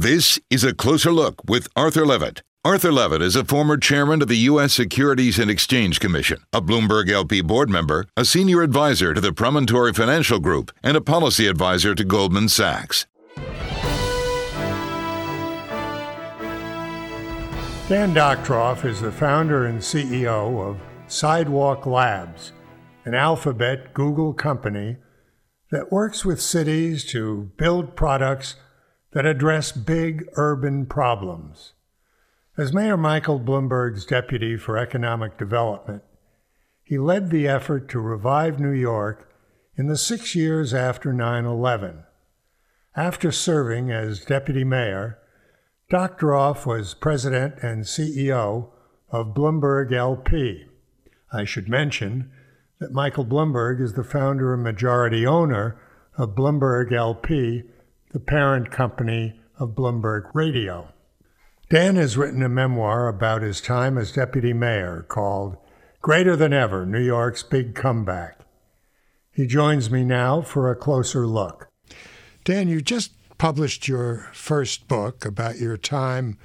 This is a closer look with Arthur Levitt. Arthur Levitt is a former chairman of the U.S. Securities and Exchange Commission, a Bloomberg LP board member, a senior advisor to the Promontory Financial Group, and a policy advisor to Goldman Sachs. Dan Doctoroff is the founder and CEO of Sidewalk Labs, an alphabet Google company that works with cities to build products that address big urban problems. As Mayor Michael Bloomberg's deputy for economic development, he led the effort to revive New York in the six years after 9 11. After serving as deputy mayor, Doctoroff was president and CEO of Bloomberg LP. I should mention that Michael Bloomberg is the founder and majority owner of Bloomberg LP, the parent company of Bloomberg Radio. Dan has written a memoir about his time as deputy mayor called Greater Than Ever New York's Big Comeback. He joins me now for a closer look. Dan, you just published your first book about your time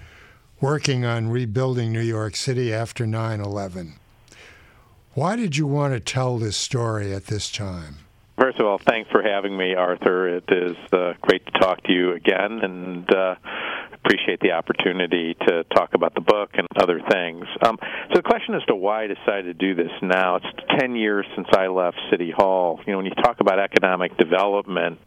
working on rebuilding New York City after 9 11. Why did you want to tell this story at this time? First of all, thanks for having me, Arthur. It is uh, great to talk to you again, and uh, appreciate the opportunity to talk about the book and other things. Um, so the question as to why I decided to do this now, it's 10 years since I left City Hall. You know, when you talk about economic development,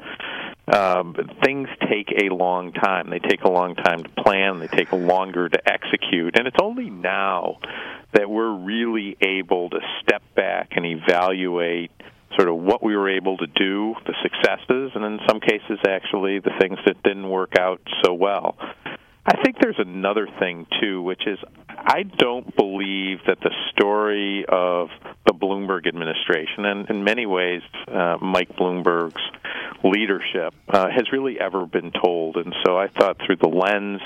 um, things take a long time. They take a long time to plan. They take longer to execute, and it's only now that we're really able to step back and evaluate sort of what we were able to do, the successes, and in some cases, actually, the things that didn't work out so well. I think there's another thing too, which is I don't believe that the story of the Bloomberg administration, and in many ways uh, Mike Bloomberg's leadership, uh, has really ever been told. And so I thought through the lens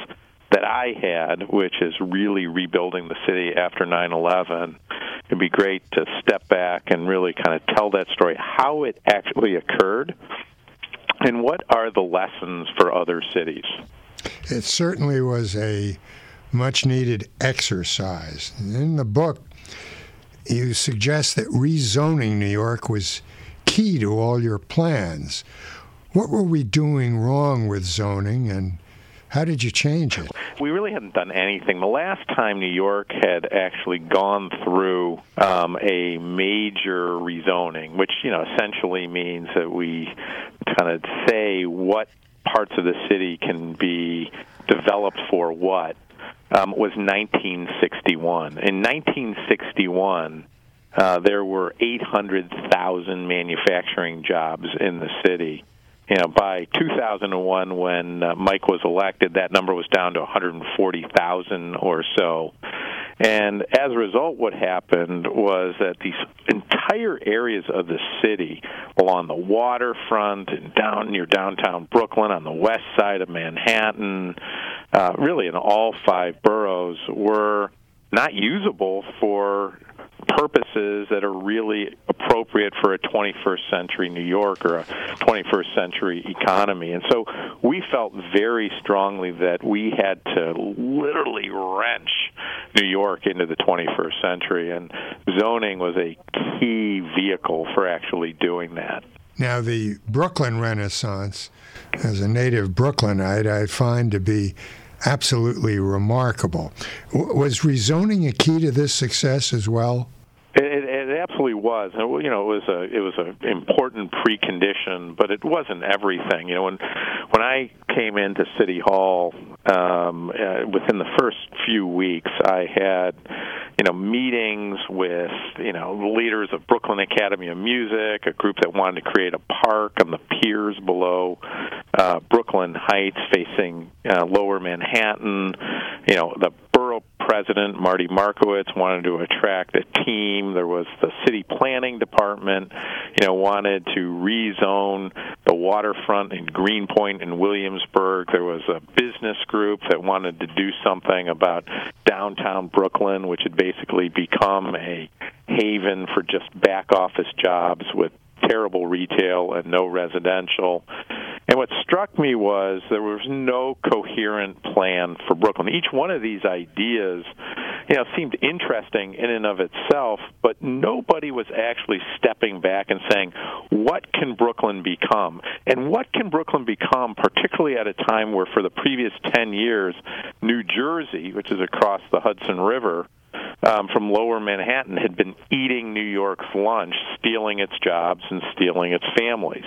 that I had, which is really rebuilding the city after 9 11, it'd be great to step back and really kind of tell that story, how it actually occurred, and what are the lessons for other cities. It certainly was a much needed exercise. In the book, you suggest that rezoning New York was key to all your plans. What were we doing wrong with zoning and how did you change it? We really hadn't done anything. The last time New York had actually gone through um, a major rezoning, which you know essentially means that we kind of say what parts of the city can be developed for what, um, was 1961. In 1961. Uh, there were 800,000 manufacturing jobs in the city you know, by 2001, when uh, Mike was elected, that number was down to 140,000 or so. And as a result, what happened was that these entire areas of the city, along the waterfront and down near downtown Brooklyn, on the west side of Manhattan, uh, really in all five boroughs, were not usable for purposes that are really appropriate for a 21st century New York or a 21st century economy. And so we felt very strongly that we had to literally wrench New York into the 21st century, and zoning was a key vehicle for actually doing that. Now, the Brooklyn Renaissance, as a native Brooklynite, I find to be absolutely remarkable. Was rezoning a key to this success as well? It, it, absolutely was. You know, it was a it was an important precondition, but it wasn't everything. You know, when when I came into City Hall um, uh, within the first few weeks, I had you know meetings with you know leaders of Brooklyn Academy of Music, a group that wanted to create a park on the piers below uh, Brooklyn Heights, facing uh, Lower Manhattan. You know, the president Marty Markowitz wanted to attract a team. There was the city planning department, you know, wanted to rezone the waterfront in Greenpoint and Williamsburg. There was a business group that wanted to do something about downtown Brooklyn, which had basically become a haven for just back office jobs with terrible retail and no residential. And what struck me was there was no coherent plan for Brooklyn. Each one of these ideas, you know, seemed interesting in and of itself, but nobody was actually stepping back and saying, what can Brooklyn become? And what can Brooklyn become, particularly at a time where for the previous 10 years, New Jersey, which is across the Hudson River, um, from lower Manhattan had been eating New York's lunch, stealing its jobs and stealing its families.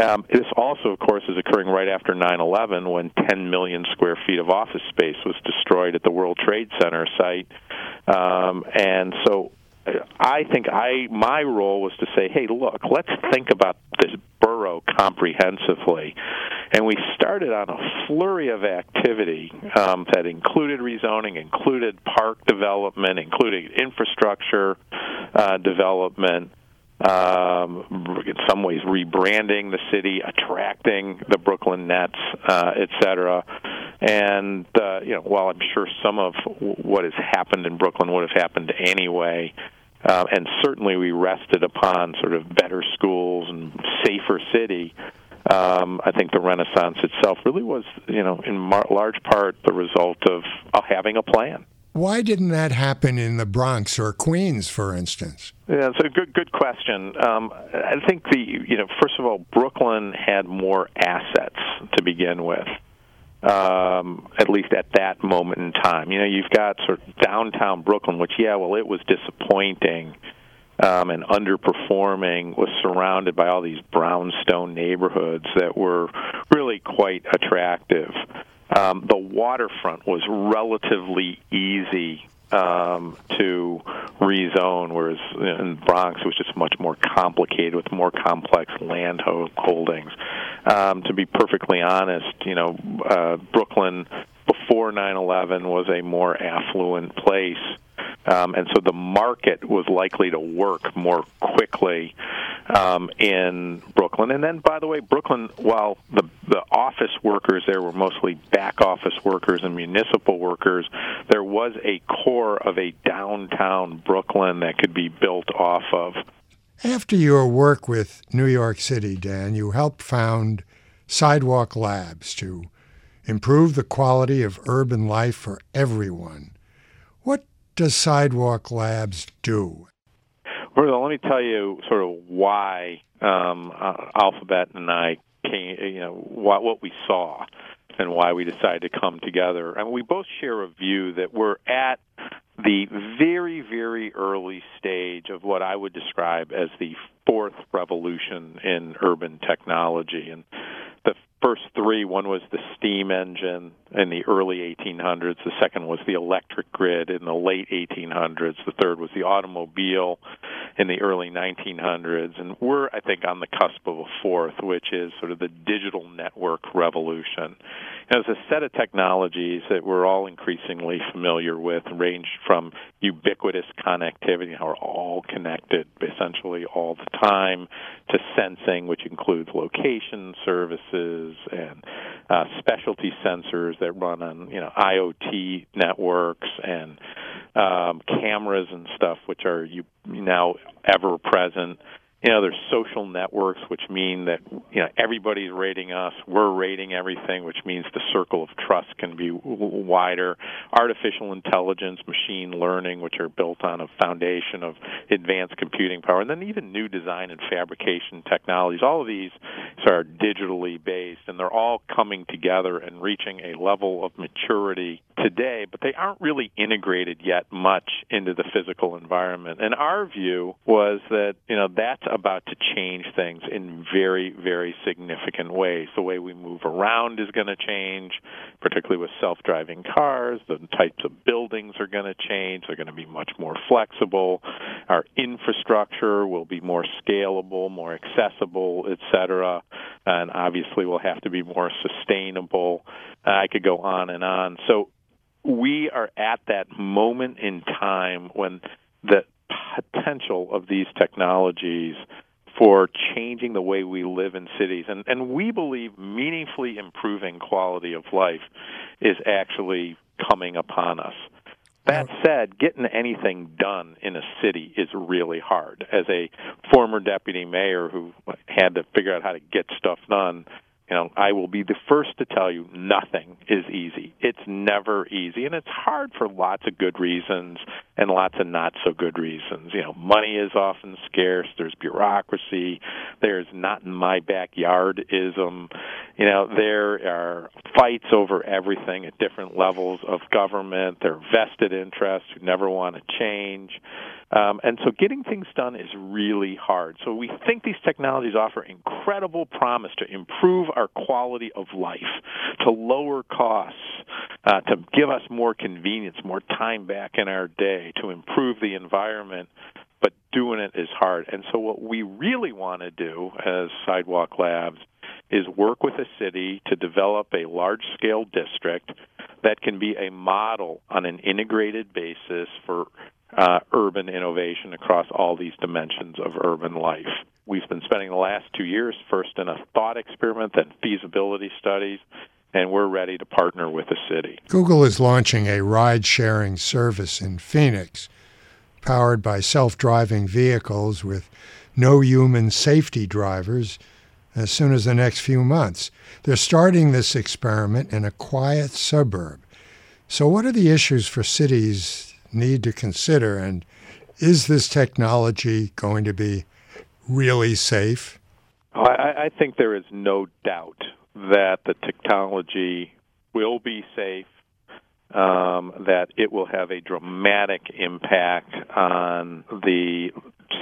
Um, this also, of course, is occurring right after 9/11, when 10 million square feet of office space was destroyed at the World Trade Center site, um, and so I think I my role was to say, hey, look, let's think about this borough comprehensively, and we started on a flurry of activity um, that included rezoning, included park development, included infrastructure uh, development. Um, in some ways, rebranding the city, attracting the Brooklyn Nets, uh, et cetera. And uh, you know, while I'm sure some of what has happened in Brooklyn would have happened anyway, uh, and certainly we rested upon sort of better schools and safer city. Um, I think the Renaissance itself really was, you know, in mar- large part the result of, of having a plan. Why didn't that happen in the Bronx or Queens, for instance? Yeah, it's a good good question. Um, I think the you know first of all, Brooklyn had more assets to begin with um, at least at that moment in time. You know, you've got sort of downtown Brooklyn, which, yeah, well, it was disappointing um, and underperforming, was surrounded by all these brownstone neighborhoods that were really quite attractive. Um, the waterfront was relatively easy um, to rezone, whereas in Bronx it was just much more complicated with more complex land holdings. Um, to be perfectly honest, you know, uh, Brooklyn before 9/11 was a more affluent place um, and so the market was likely to work more quickly um, in Brooklyn. And then, by the way, Brooklyn, while the the office workers there were mostly back office workers and municipal workers, there was a core of a downtown Brooklyn that could be built off of. After your work with New York City, Dan, you helped found Sidewalk Labs to improve the quality of urban life for everyone. What does Sidewalk Labs do? Well, let me tell you sort of why um, uh, Alphabet and I came, you know, what, what we saw and why we decided to come together. And we both share a view that we're at the very, very early stage of what I would describe as the fourth revolution in urban technology. And first three one was the steam engine in the early 1800s, the second was the electric grid in the late 1800s, the third was the automobile in the early 1900s, and we're, I think, on the cusp of a fourth, which is sort of the digital network revolution. And it's a set of technologies that we're all increasingly familiar with, range from ubiquitous connectivity, how we're all connected essentially all the time, to sensing, which includes location services and uh, specialty sensors that run on you know IoT networks and um, cameras and stuff, which are you now ever present you know, there's social networks, which mean that you know everybody's rating us. We're rating everything, which means the circle of trust can be wider. Artificial intelligence, machine learning, which are built on a foundation of advanced computing power, and then even new design and fabrication technologies. All of these are digitally based, and they're all coming together and reaching a level of maturity today, but they aren't really integrated yet much into the physical environment. And our view was that you know that's about to change things in very, very significant ways. The way we move around is going to change, particularly with self driving cars. The types of buildings are going to change. They're going to be much more flexible. Our infrastructure will be more scalable, more accessible, et cetera. And obviously, we'll have to be more sustainable. I could go on and on. So, we are at that moment in time when the potential of these technologies for changing the way we live in cities. And, and we believe meaningfully improving quality of life is actually coming upon us. That said, getting anything done in a city is really hard. As a former deputy mayor who had to figure out how to get stuff done, you know, I will be the first to tell you nothing is easy. It's never easy, and it's hard for lots of good reasons and lots of not so good reasons. You know, money is often scarce. There's bureaucracy. There's not in my backyard ism. You know, there are fights over everything at different levels of government. There are vested interests who never want to change. Um, and so getting things done is really hard. So we think these technologies offer incredible promise to improve our quality of life, to lower costs, uh, to give us more convenience, more time back in our day, to improve the environment. But doing it is hard. And so what we really want to do as Sidewalk Labs is work with a city to develop a large scale district that can be a model on an integrated basis for uh, urban innovation across all these dimensions of urban life. We've been spending the last two years first in a thought experiment, then feasibility studies, and we're ready to partner with the city. Google is launching a ride sharing service in Phoenix powered by self driving vehicles with no human safety drivers as soon as the next few months. They're starting this experiment in a quiet suburb. So, what are the issues for cities need to consider. And is this technology going to be really safe? I, I think there is no doubt that the technology will be safe, um, that it will have a dramatic impact on the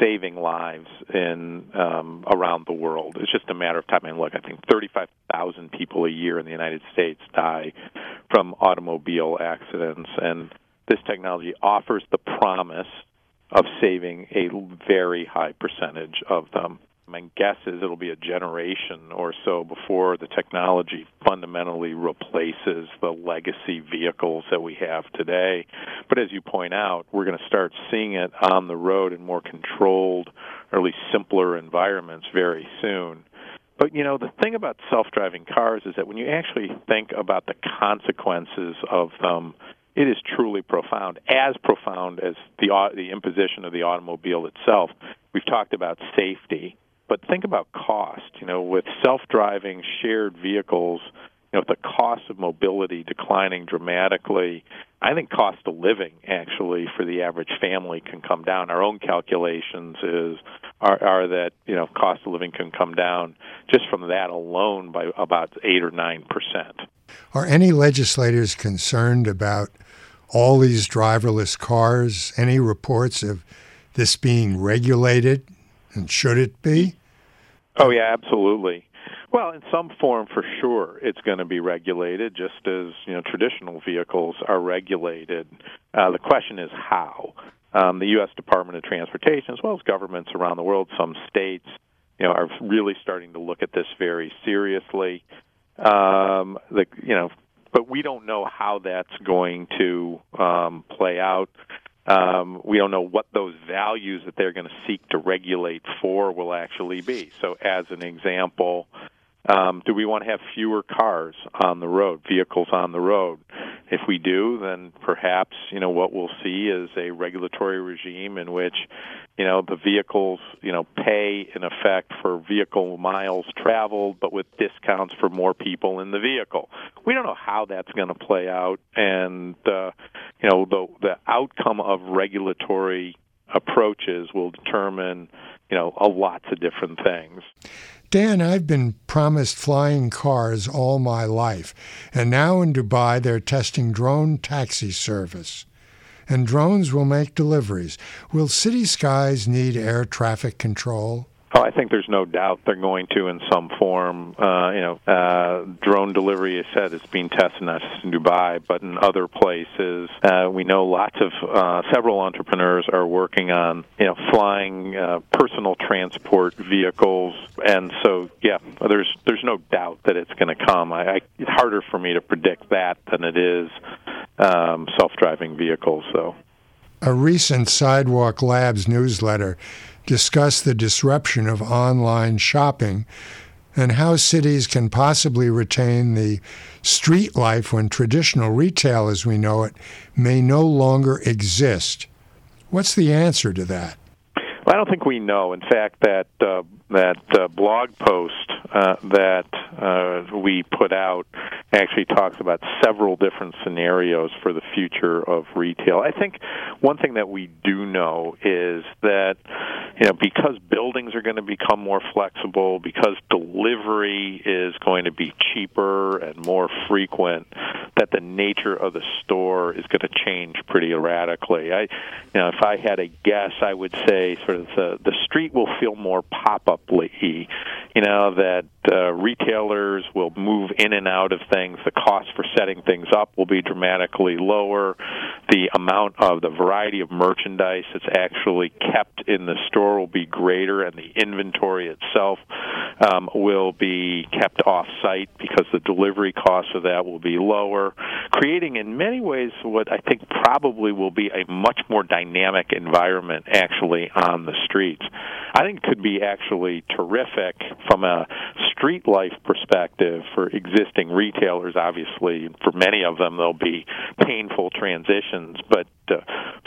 saving lives in um, around the world. It's just a matter of time. Mean, look, I think 35,000 people a year in the United States die from automobile accidents, and this technology offers the promise of saving a very high percentage of them. My guess is it'll be a generation or so before the technology fundamentally replaces the legacy vehicles that we have today. But as you point out, we're going to start seeing it on the road in more controlled, or at least simpler environments very soon. But you know, the thing about self-driving cars is that when you actually think about the consequences of them, it is truly profound, as profound as the the imposition of the automobile itself. We've talked about safety, but think about cost. You know, with self-driving shared vehicles, you know, with the cost of mobility declining dramatically, I think cost of living actually for the average family can come down. Our own calculations is are, are that you know cost of living can come down just from that alone by about eight or nine percent. Are any legislators concerned about all these driverless cars? Any reports of this being regulated, and should it be? Oh yeah, absolutely. Well, in some form, for sure, it's going to be regulated, just as you know traditional vehicles are regulated. Uh, the question is how. Um, the U.S. Department of Transportation, as well as governments around the world, some states, you know, are really starting to look at this very seriously. Um, the you know but we don't know how that's going to um, play out. Um, we don't know what those values that they're going to seek to regulate for will actually be. So, as an example, um, do we want to have fewer cars on the road, vehicles on the road? If we do, then perhaps you know what we'll see is a regulatory regime in which you know the vehicles you know pay in effect for vehicle miles traveled, but with discounts for more people in the vehicle. We don't know how that's going to play out, and uh, you know the the outcome of regulatory approaches will determine you know a lots of different things. Dan, I've been promised flying cars all my life, and now in Dubai they're testing drone taxi service. And drones will make deliveries. Will city skies need air traffic control? Oh, I think there's no doubt they're going to in some form. Uh, you know, uh, drone delivery, as said, is being tested not just in Dubai, but in other places. Uh, we know lots of uh, several entrepreneurs are working on you know flying uh, personal transport vehicles, and so yeah, there's there's no doubt that it's going to come. I, I, it's harder for me to predict that than it is um, self-driving vehicles. So. A recent Sidewalk Labs newsletter discuss the disruption of online shopping and how cities can possibly retain the street life when traditional retail as we know it may no longer exist. What's the answer to that? Well, I don't think we know. In fact, that uh, that uh, blog post uh, that uh, we put out actually talks about several different scenarios for the future of retail. I think one thing that we do know is that you know because buildings are going to become more flexible, because delivery is going to be cheaper and more frequent, that the nature of the store is going to change pretty erratically. I, you know, if I had a guess, I would say sort of the the street will feel more pop-uply. You know that uh, retailers will move in and out of things. The cost for setting things up will be dramatically lower. The amount of the variety of merchandise that's actually kept in the store will be greater, and the inventory itself um, will be kept off site because the delivery costs of that will be lower, creating in many ways what I think probably will be a much more dynamic environment actually on the streets. I think could be actually terrific from a street life perspective for existing retailers. Obviously, for many of them, there'll be painful transitions, but uh,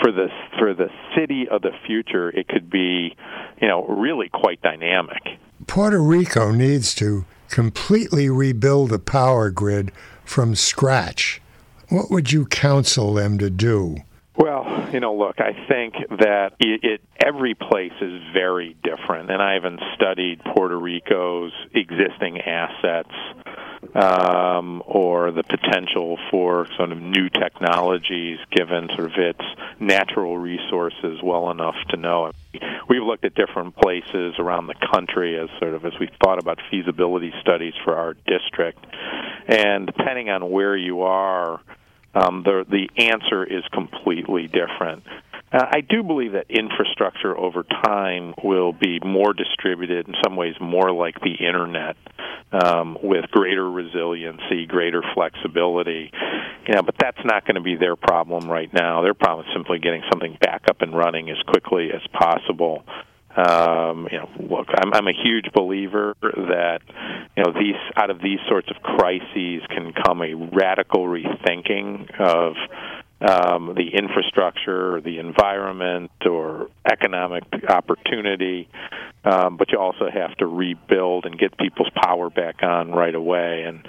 for the for the city of the future, it could be, you know, really quite dynamic. Puerto Rico needs to completely rebuild the power grid from scratch. What would you counsel them to do? You know, look, I think that it, it every place is very different, and I haven't studied Puerto Rico's existing assets um, or the potential for sort of new technologies, given sort of its natural resources, well enough to know. We've looked at different places around the country as sort of as we've thought about feasibility studies for our district, and depending on where you are um, the the answer is completely different. Uh, I do believe that infrastructure over time will be more distributed, in some ways more like the internet, um, with greater resiliency, greater flexibility. You know, but that's not going to be their problem right now. Their problem is simply getting something back up and running as quickly as possible. Um, you know, look, I'm, I'm a huge believer that you know these out of these sorts of crises can come a radical rethinking of um, the infrastructure, or the environment, or economic opportunity. Um, but you also have to rebuild and get people's power back on right away. And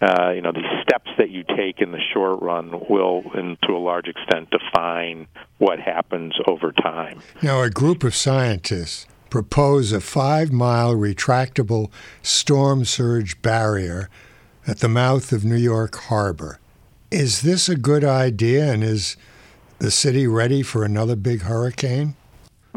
uh, you know, the steps that you take in the short run will, and to a large extent, define what happens over time. Now, a group of scientists propose a five mile retractable storm surge barrier at the mouth of New York Harbor. Is this a good idea, and is the city ready for another big hurricane?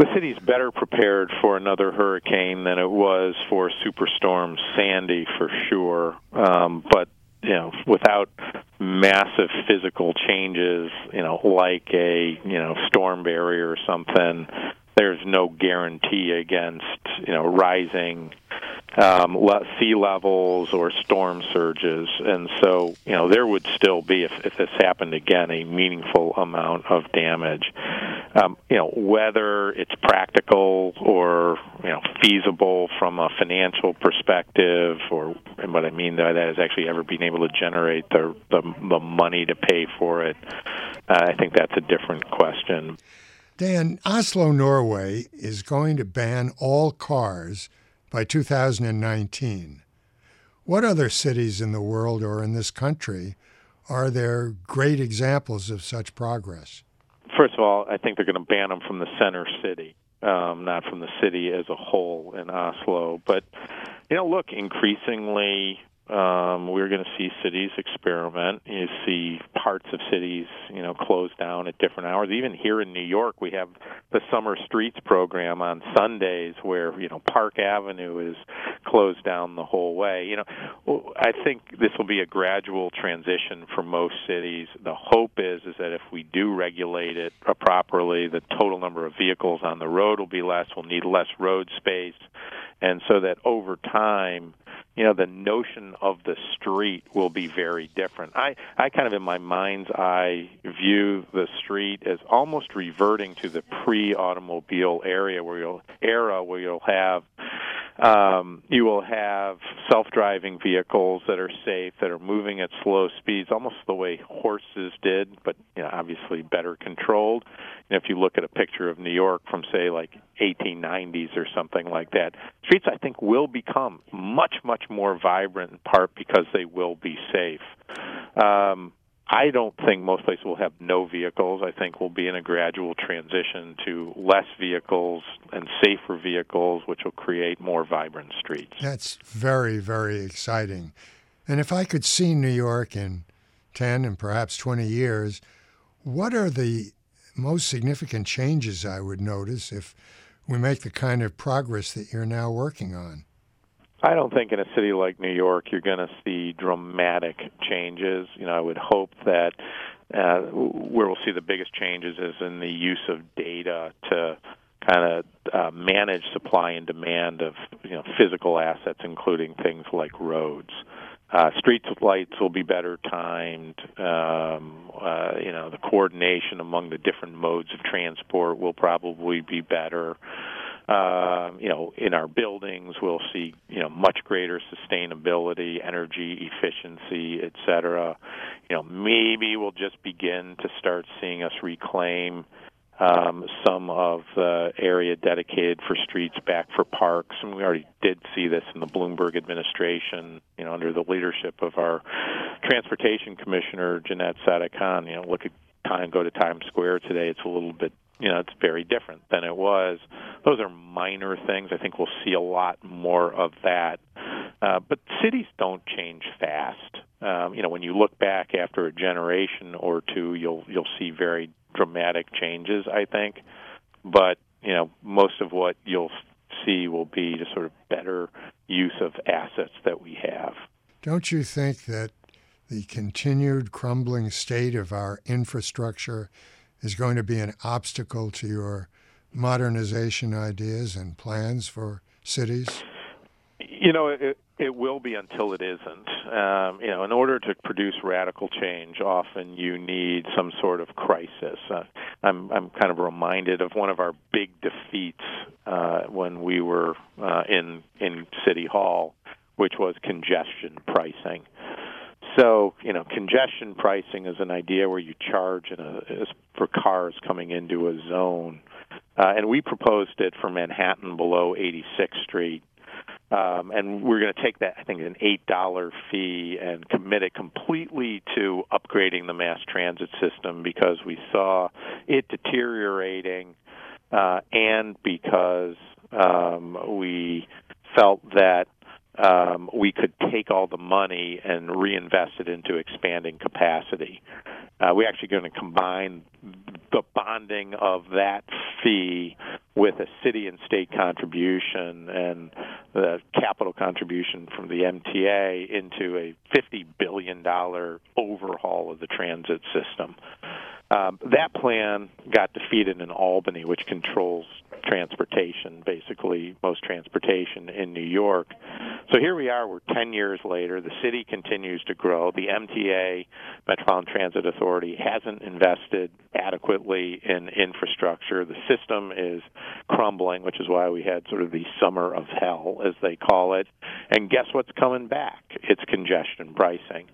The city's better prepared for another hurricane than it was for Superstorm Sandy, for sure. Um, but you know, without massive physical changes, you know, like a you know storm barrier or something, there's no guarantee against you know rising um, sea levels or storm surges, and so you know there would still be, if, if this happened again, a meaningful amount of damage. Um, you know whether it's practical or you know feasible from a financial perspective, or and what I mean by that is actually ever being able to generate the the, the money to pay for it. Uh, I think that's a different question. Dan, Oslo, Norway is going to ban all cars by 2019. What other cities in the world or in this country are there great examples of such progress? First of all, I think they're going to ban them from the center city, um, not from the city as a whole in Oslo. But, you know, look, increasingly um, we're going to see cities experiment. You see parts of cities, you know, close down at different hours. Even here in New York, we have the Summer Streets program on Sundays, where you know Park Avenue is closed down the whole way. You know, I think this will be a gradual transition for most cities. The hope is is that if we do regulate it properly, the total number of vehicles on the road will be less. We'll need less road space, and so that over time you know the notion of the street will be very different. I I kind of in my mind's eye view the street as almost reverting to the pre-automobile area where you'll era where you'll have Um, you will have self-driving vehicles that are safe, that are moving at slow speeds, almost the way horses did, but you know, obviously better controlled. And if you look at a picture of New York from, say, like 1890s or something like that, streets I think will become much, much more vibrant in part because they will be safe. Um, I don't think most places will have no vehicles. I think we'll be in a gradual transition to less vehicles and safer vehicles, which will create more vibrant streets. That's very, very exciting. And if I could see New York in 10 and perhaps 20 years, what are the most significant changes I would notice if we make the kind of progress that you're now working on? I don't think in a city like New York you're going to see dramatic changes. You know, I would hope that uh, where we'll see the biggest changes is in the use of data to kind of uh, manage supply and demand of you know physical assets, including things like roads. Uh, street lights will be better timed. Um, uh, you know, the coordination among the different modes of transport will probably be better. You know, in our buildings, we'll see you know much greater sustainability, energy efficiency, et cetera. You know, maybe we'll just begin to start seeing us reclaim um, some of the area dedicated for streets back for parks, and we already did see this in the Bloomberg administration. You know, under the leadership of our transportation commissioner Janette Sadik-Khan. You know, look at time go to Times Square today. It's a little bit you know it's very different than it was. Those are minor things. I think we'll see a lot more of that. Uh, but cities don't change fast. Um, you know, when you look back after a generation or two, you'll you'll see very dramatic changes. I think, but you know, most of what you'll see will be just sort of better use of assets that we have. Don't you think that the continued crumbling state of our infrastructure is going to be an obstacle to your modernization ideas and plans for cities? You know, it, it will be until it isn't. Um, you know, in order to produce radical change, often you need some sort of crisis. Uh, I'm I'm kind of reminded of one of our big defeats uh, when we were uh, in in City Hall, which was congestion pricing. So, you know, congestion pricing is an idea where you charge in a, for cars coming into a zone. Uh, and we proposed it for Manhattan below 86th Street. Um, and we're going to take that, I think, an $8 fee and commit it completely to upgrading the mass transit system because we saw it deteriorating uh, and because um, we felt that um, we could take all the money and reinvest it into expanding capacity. Uh, we're actually going to combine the bonding of that fee with a city and state contribution and the capital contribution from the MTA into a $50 billion overhaul of the transit system. Um, that plan got defeated in Albany, which controls transportation, basically most transportation in New York. So here we are, we're 10 years later. The city continues to grow. The MTA, Metropolitan Transit Authority, hasn't invested adequately in infrastructure. The system is crumbling, which is why we had sort of the summer of hell, as they call it. And guess what's coming back? It's congestion pricing.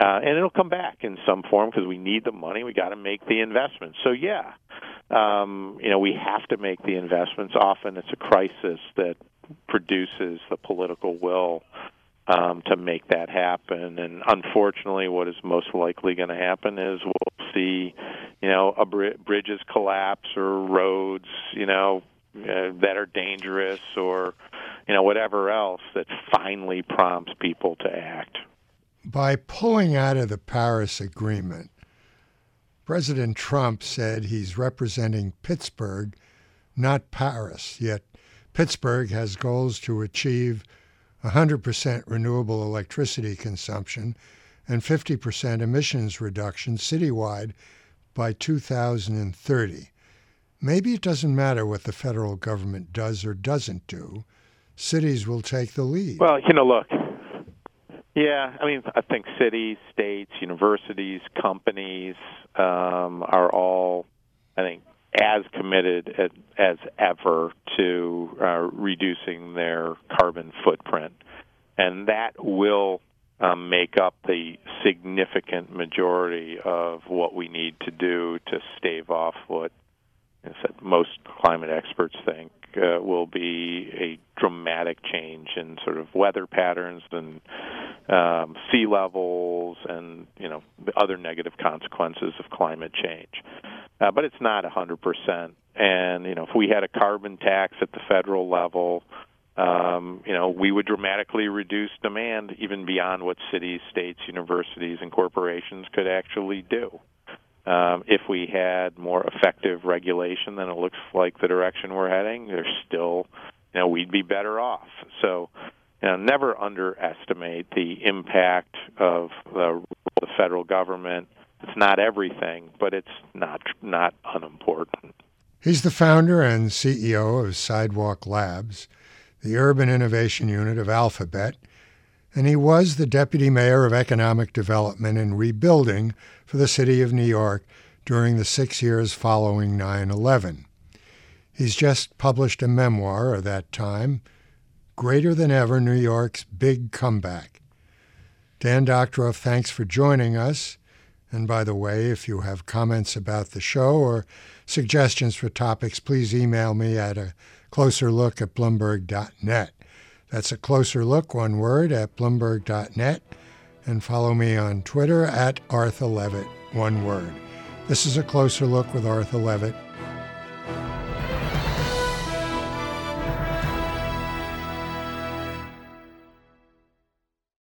Uh, and it'll come back in some form because we need the money. We got to make the investment. So yeah, um, you know, we have to make the investments. Often it's a crisis that produces the political will um, to make that happen. And unfortunately, what is most likely going to happen is we'll see, you know, a br- bridges collapse or roads, you know, uh, that are dangerous or, you know, whatever else that finally prompts people to act. By pulling out of the Paris Agreement, President Trump said he's representing Pittsburgh, not Paris, yet Pittsburgh has goals to achieve 100% renewable electricity consumption and 50% emissions reduction citywide by 2030. Maybe it doesn't matter what the federal government does or doesn't do. Cities will take the lead. Well, you know, look, yeah, I mean, I think cities, states, universities, companies um, are all, I think, as committed as, as ever to uh, reducing their carbon footprint, and that will um, make up the significant majority of what we need to do to stave off what most climate experts think uh, will be a dramatic change in sort of weather patterns and um, sea levels and you know other negative consequences of climate change. Uh, but it's not 100%. And you know, if we had a carbon tax at the federal level, um, you know, we would dramatically reduce demand even beyond what cities, states, universities, and corporations could actually do. Um, if we had more effective regulation, than it looks like the direction we're heading. There's still, you know, we'd be better off. So, you know, never underestimate the impact of the, the federal government. It's not everything, but it's not not unimportant. He's the founder and CEO of Sidewalk Labs, the urban innovation unit of Alphabet and he was the deputy mayor of economic development and rebuilding for the city of New York during the six years following 9 11. He's just published a memoir of that time, Greater Than Ever New York's Big Comeback. Dan Doctoroff, thanks for joining us. And by the way, if you have comments about the show or suggestions for topics, please email me at a closer look at bloomberg.net. That's a closer look, one word, at Bloomberg.net. And follow me on Twitter at Arthur Levitt, one word. This is a closer look with Arthur Levitt.